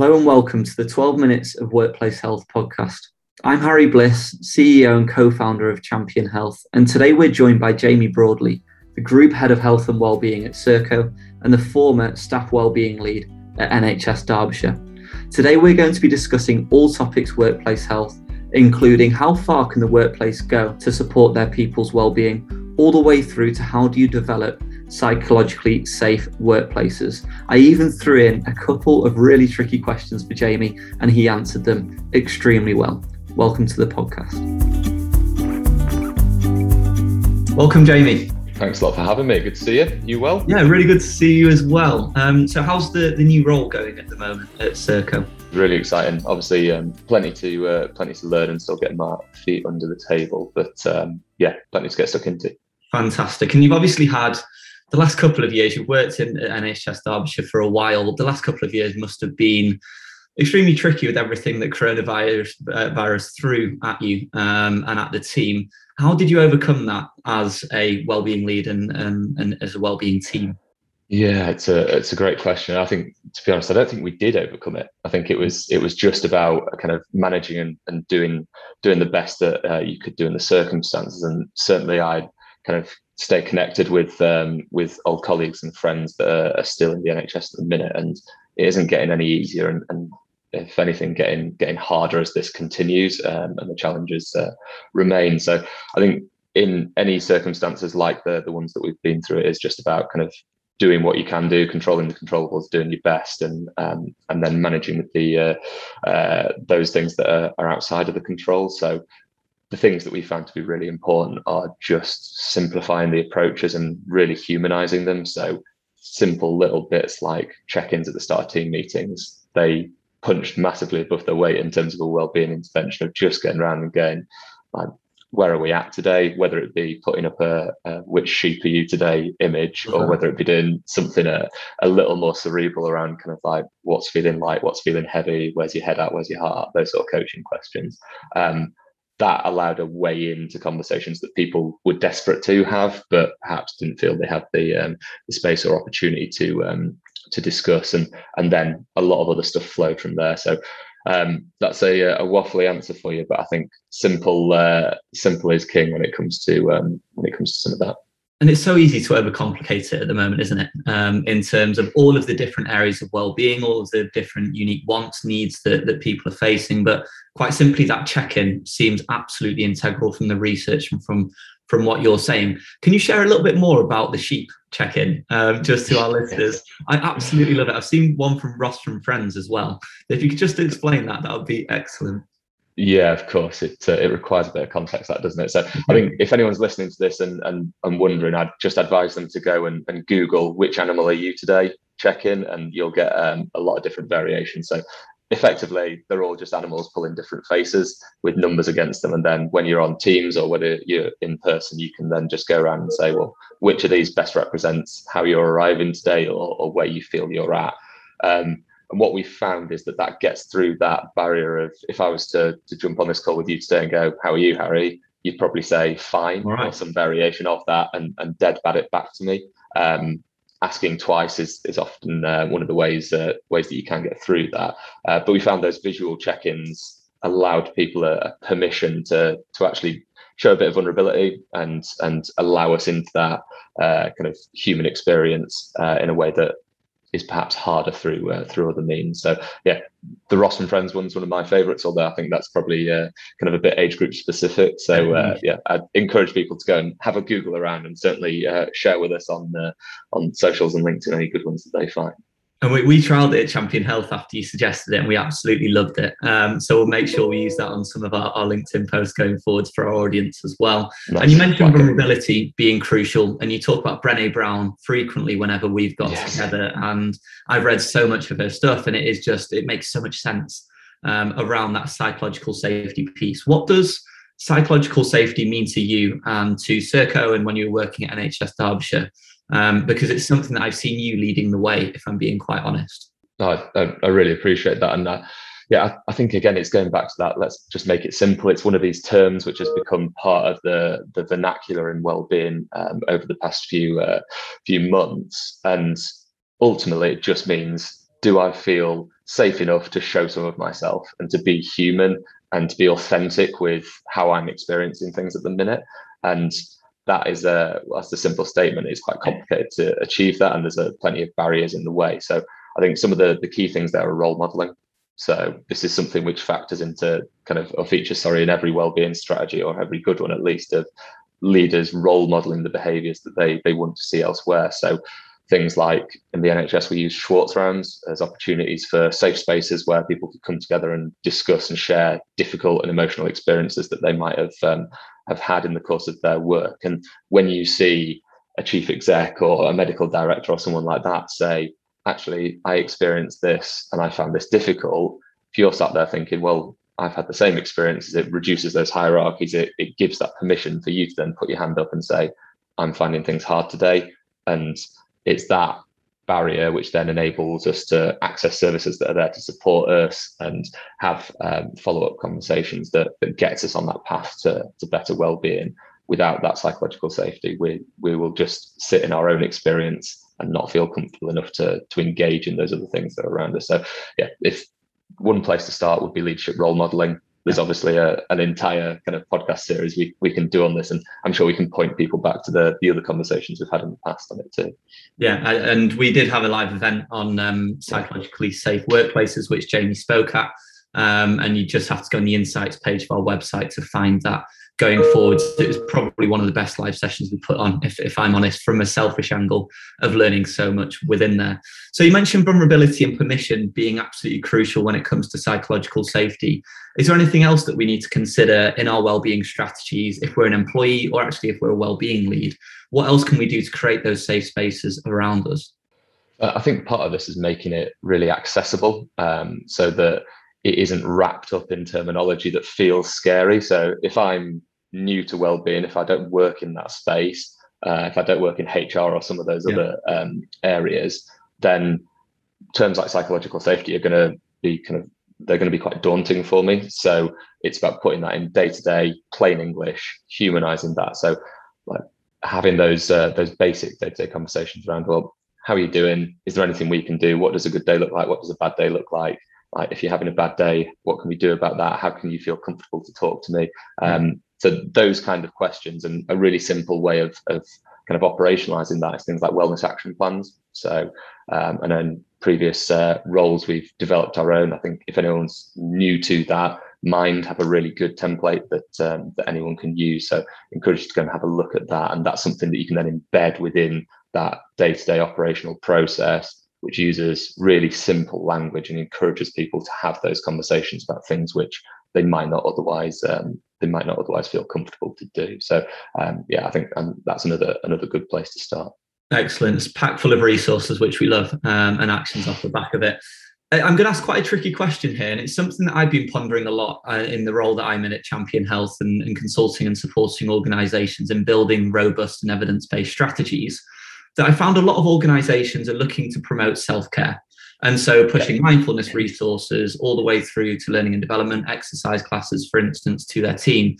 Hello and welcome to the 12 Minutes of Workplace Health podcast. I'm Harry Bliss, CEO and co founder of Champion Health, and today we're joined by Jamie Broadley, the Group Head of Health and Wellbeing at Serco and the former Staff Wellbeing Lead at NHS Derbyshire. Today we're going to be discussing all topics workplace health, including how far can the workplace go to support their people's well-being, all the way through to how do you develop psychologically safe workplaces. I even threw in a couple of really tricky questions for Jamie, and he answered them extremely well. Welcome to the podcast. Welcome, Jamie. Thanks a lot for having me. Good to see you. You well? Yeah, really good to see you as well. Um, so, how's the, the new role going at the moment at Serco? Really exciting. Obviously, um, plenty to uh, plenty to learn and still getting my feet under the table. But um, yeah, plenty to get stuck into. Fantastic. And you've obviously had the last couple of years, you've worked in NHS Derbyshire for a while. The last couple of years must have been extremely tricky with everything that coronavirus uh, virus threw at you um, and at the team. How did you overcome that as a well-being lead and, um, and as a well-being team? Yeah, it's a it's a great question. I think, to be honest, I don't think we did overcome it. I think it was it was just about kind of managing and, and doing doing the best that uh, you could do in the circumstances. And certainly, I kind of stay connected with um, with old colleagues and friends that are, are, still in the NHS at the minute, and it isn't getting any easier, and, and if anything, getting getting harder as this continues, um, and the challenges uh, remain. So I think in any circumstances like the the ones that we've been through, it is just about kind of doing what you can do, controlling the controllables, doing your best, and um, and then managing the uh, uh, those things that are, are outside of the control. So the things that we found to be really important are just simplifying the approaches and really humanizing them. So simple little bits like check-ins at the start of team meetings, they punched massively above their weight in terms of a well-being intervention of just getting around and going, like, where are we at today? Whether it be putting up a, a which sheep are you today image, or whether it be doing something a, a little more cerebral around kind of like what's feeling light, what's feeling heavy, where's your head at, where's your heart, those sort of coaching questions. Um, that allowed a way into conversations that people were desperate to have, but perhaps didn't feel they had the, um, the space or opportunity to um, to discuss, and and then a lot of other stuff flowed from there. So um, that's a, a waffly answer for you, but I think simple uh, simple is king when it comes to um, when it comes to some of that and it's so easy to overcomplicate it at the moment, isn't it? Um, in terms of all of the different areas of well-being, all of the different unique wants, needs that, that people are facing. But quite simply, that check-in seems absolutely integral from the research and from from what you're saying. Can you share a little bit more about the sheep check-in, um, just to our listeners? I absolutely love it. I've seen one from Ross from Friends as well. If you could just explain that, that would be excellent. Yeah, of course. It uh, it requires a bit of context, that doesn't it? So I think if anyone's listening to this and and, and wondering, I'd just advise them to go and, and Google which animal are you today, check in, and you'll get um, a lot of different variations. So effectively, they're all just animals pulling different faces with numbers against them. And then when you're on Teams or whether you're in person, you can then just go around and say, well, which of these best represents how you're arriving today or, or where you feel you're at. Um, and what we found is that that gets through that barrier of if I was to, to jump on this call with you today and go, How are you, Harry? You'd probably say fine right. or some variation of that and, and dead bat it back to me. Um, asking twice is, is often uh, one of the ways uh, ways that you can get through that. Uh, but we found those visual check-ins allowed people a, a, permission to to actually show a bit of vulnerability and and allow us into that uh, kind of human experience uh, in a way that is perhaps harder through uh, through other means. So yeah, the Ross and Friends one's one of my favourites, although I think that's probably uh, kind of a bit age group specific. So uh, yeah, I'd encourage people to go and have a Google around and certainly uh, share with us on on socials and LinkedIn any good ones that they find. And we, we trialed it at Champion Health after you suggested it, and we absolutely loved it. Um, so we'll make sure we use that on some of our, our LinkedIn posts going forwards for our audience as well. And you mentioned vulnerability being crucial, and you talk about Brené Brown frequently whenever we've got yes. together. And I've read so much of her stuff, and it is just it makes so much sense um, around that psychological safety piece. What does psychological safety mean to you and to Serco, and when you were working at NHS Derbyshire? Um, because it's something that I've seen you leading the way, if I'm being quite honest. I, I really appreciate that. And uh, yeah, I, I, think again, it's going back to that. Let's just make it simple. It's one of these terms which has become part of the, the vernacular in well-being um, over the past few uh, few months. And ultimately, it just means: Do I feel safe enough to show some of myself and to be human and to be authentic with how I'm experiencing things at the minute. And that is a that's the simple statement. It's quite complicated to achieve that, and there's a, plenty of barriers in the way. So I think some of the the key things there are role modeling. So this is something which factors into kind of or features, sorry, in every well-being strategy or every good one at least of leaders role modeling the behaviours that they they want to see elsewhere. So things like in the NHS, we use Schwartz rounds as opportunities for safe spaces where people could come together and discuss and share difficult and emotional experiences that they might have um, have had in the course of their work. And when you see a chief exec or a medical director or someone like that say, actually, I experienced this and I found this difficult, if you're sat there thinking, well, I've had the same experiences, it reduces those hierarchies, it, it gives that permission for you to then put your hand up and say, I'm finding things hard today. And it's that barrier which then enables us to access services that are there to support us and have um, follow-up conversations that, that gets us on that path to, to better well-being. Without that psychological safety we we will just sit in our own experience and not feel comfortable enough to to engage in those other things that are around us. So yeah if one place to start would be leadership role modeling there's obviously a, an entire kind of podcast series we, we can do on this and i'm sure we can point people back to the, the other conversations we've had in the past on it too. Yeah and we did have a live event on um, psychologically safe workplaces which jamie spoke at. Um, and you just have to go on the insights page of our website to find that going forward, it was probably one of the best live sessions we put on, if, if I'm honest, from a selfish angle of learning so much within there. So you mentioned vulnerability and permission being absolutely crucial when it comes to psychological safety. Is there anything else that we need to consider in our well-being strategies if we're an employee or actually if we're a well-being lead? What else can we do to create those safe spaces around us? Uh, I think part of this is making it really accessible um, so that it isn't wrapped up in terminology that feels scary. So if I'm new to well-being if i don't work in that space uh, if i don't work in hr or some of those yeah. other um, areas then terms like psychological safety are going to be kind of they're going to be quite daunting for me. So it's about putting that in day-to-day plain english humanizing that. So like having those uh, those basic day-to-day conversations around well how are you doing? Is there anything we can do? What does a good day look like? What does a bad day look like? Like if you're having a bad day what can we do about that? How can you feel comfortable to talk to me? Um, so those kind of questions and a really simple way of, of kind of operationalizing that is things like wellness action plans. So, um, and then previous uh, roles we've developed our own. I think if anyone's new to that, Mind have a really good template that um, that anyone can use. So, encourage you to go and have a look at that, and that's something that you can then embed within that day-to-day operational process, which uses really simple language and encourages people to have those conversations about things which they might not otherwise um, they might not otherwise feel comfortable to do. So um, yeah, I think um, that's another another good place to start. Excellent. It's packed full of resources, which we love, um, and actions off the back of it. I'm going to ask quite a tricky question here, and it's something that I've been pondering a lot uh, in the role that I'm in at Champion Health and, and consulting and supporting organisations in building robust and evidence-based strategies. That I found a lot of organisations are looking to promote self-care and so pushing mindfulness resources all the way through to learning and development, exercise classes, for instance, to their team.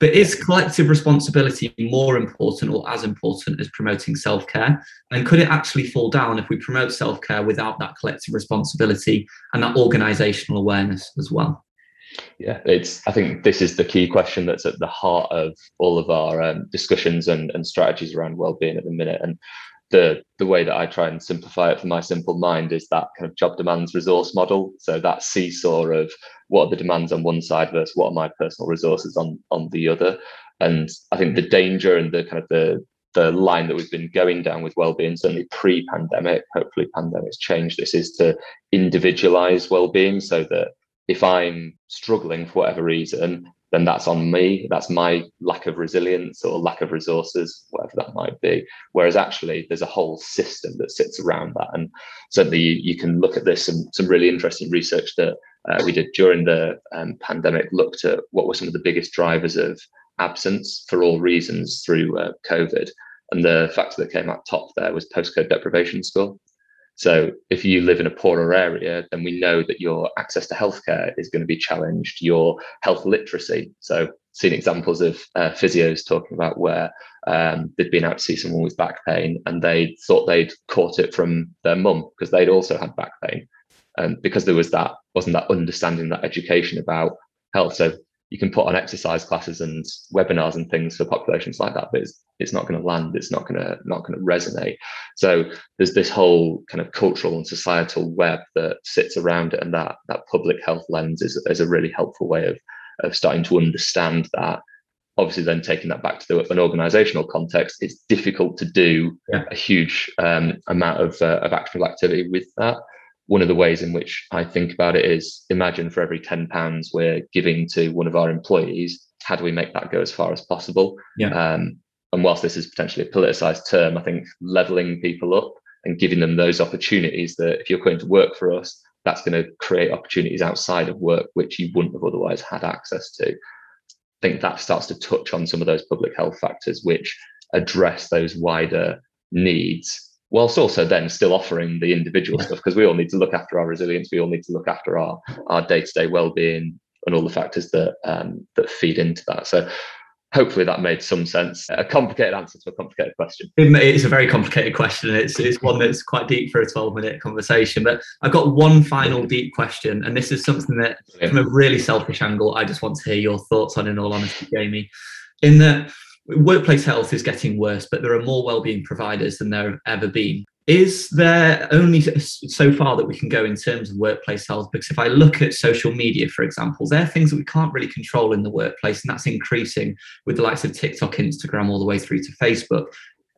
But is collective responsibility more important or as important as promoting self care? And could it actually fall down if we promote self care without that collective responsibility and that organizational awareness as well? Yeah, it's. I think this is the key question that's at the heart of all of our um, discussions and, and strategies around well-being at the minute. And the the way that I try and simplify it for my simple mind is that kind of job demands resource model. So that seesaw of what are the demands on one side versus what are my personal resources on on the other. And I think the danger and the kind of the the line that we've been going down with well-being, certainly pre-pandemic, hopefully pandemic's changed this, is to individualize well-being so that if I'm struggling for whatever reason, then that's on me. That's my lack of resilience or lack of resources, whatever that might be. Whereas actually, there's a whole system that sits around that. And certainly, you, you can look at this. And some really interesting research that uh, we did during the um, pandemic looked at what were some of the biggest drivers of absence for all reasons through uh, COVID. And the factor that came out top there was postcode deprivation score. So if you live in a poorer area, then we know that your access to healthcare is going to be challenged, your health literacy. So seen examples of uh, physios talking about where um, they'd been out to see someone with back pain and they thought they'd caught it from their mum because they'd also had back pain. and because there was that wasn't that understanding that education about health so you can put on exercise classes and webinars and things for populations like that but it's, it's not going to land it's not going to not going to resonate. So there's this whole kind of cultural and societal web that sits around it and that that public health lens is, is a really helpful way of of starting to understand that. Obviously then taking that back to the, an organizational context it's difficult to do yeah. a huge um, amount of, uh, of actionable activity with that one of the ways in which i think about it is imagine for every 10 pounds we're giving to one of our employees how do we make that go as far as possible? Yeah. Um, and whilst this is potentially a politicized term i think leveling people up and giving them those opportunities that if you're going to work for us that's going to create opportunities outside of work which you wouldn't have otherwise had access to. I think that starts to touch on some of those public health factors which address those wider needs whilst also then still offering the individual stuff because we all need to look after our resilience we all need to look after our our day-to-day well-being and all the factors that um, that feed into that so hopefully that made some sense. A complicated answer to a complicated question. It's a very complicated question. It's it's one that's quite deep for a 12 minute conversation. But I've got one final deep question, and this is something that, from a really selfish angle, I just want to hear your thoughts on. In all honesty, Jamie, in that workplace health is getting worse, but there are more wellbeing providers than there have ever been is there only so far that we can go in terms of workplace health? Because if I look at social media, for example, there are things that we can't really control in the workplace, and that's increasing with the likes of TikTok, Instagram, all the way through to Facebook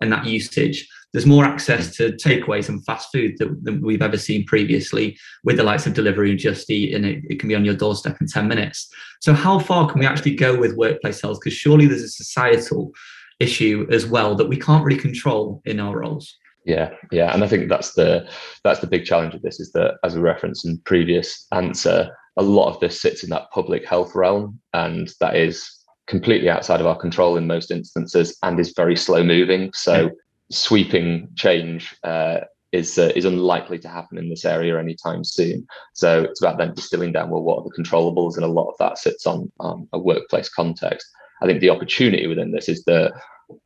and that usage. There's more access to takeaways and fast food than, than we've ever seen previously with the likes of delivery and just eat, and it, it can be on your doorstep in 10 minutes. So, how far can we actually go with workplace health? Because surely there's a societal issue as well that we can't really control in our roles. Yeah, yeah, and I think that's the that's the big challenge of this is that, as we referenced in previous answer, a lot of this sits in that public health realm, and that is completely outside of our control in most instances, and is very slow moving. So. Sweeping change uh, is uh, is unlikely to happen in this area anytime soon. So, it's about then distilling down well, what are the controllables, and a lot of that sits on um, a workplace context. I think the opportunity within this is that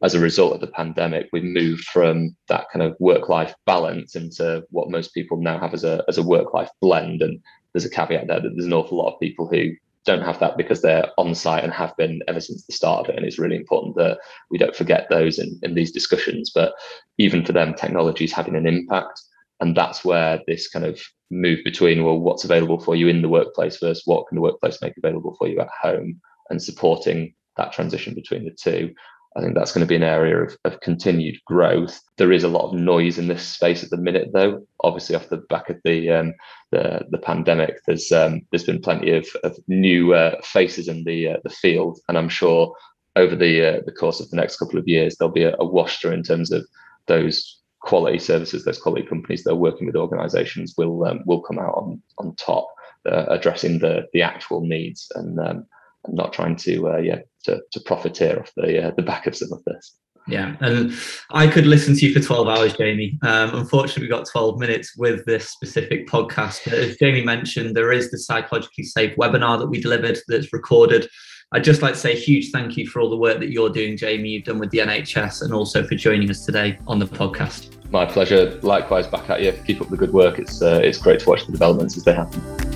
as a result of the pandemic, we've moved from that kind of work-life balance into what most people now have as a as a work-life blend. And there's a caveat there that there's an awful lot of people who don't have that because they're on site and have been ever since the start of it. And it's really important that we don't forget those in, in these discussions. But even for them, technology is having an impact. And that's where this kind of move between, well, what's available for you in the workplace versus what can the workplace make available for you at home and supporting that transition between the two I think that's going to be an area of, of continued growth. There is a lot of noise in this space at the minute, though. Obviously, off the back of the um, the, the pandemic, there's um, there's been plenty of, of new uh, faces in the uh, the field, and I'm sure over the uh, the course of the next couple of years, there'll be a, a wash in terms of those quality services, those quality companies that are working with organisations will um, will come out on on top, uh, addressing the the actual needs and um, and not trying to uh, yeah to, to profiteer off the uh, the back of some of this. Yeah, and I could listen to you for 12 hours, Jamie. Um, unfortunately, we got 12 minutes with this specific podcast. But As Jamie mentioned, there is the Psychologically Safe webinar that we delivered that's recorded. I'd just like to say a huge thank you for all the work that you're doing, Jamie, you've done with the NHS, and also for joining us today on the podcast. My pleasure. Likewise, back at you. Keep up the good work. It's, uh, it's great to watch the developments as they happen.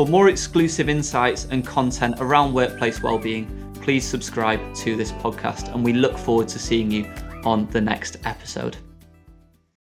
For more exclusive insights and content around workplace wellbeing, please subscribe to this podcast and we look forward to seeing you on the next episode.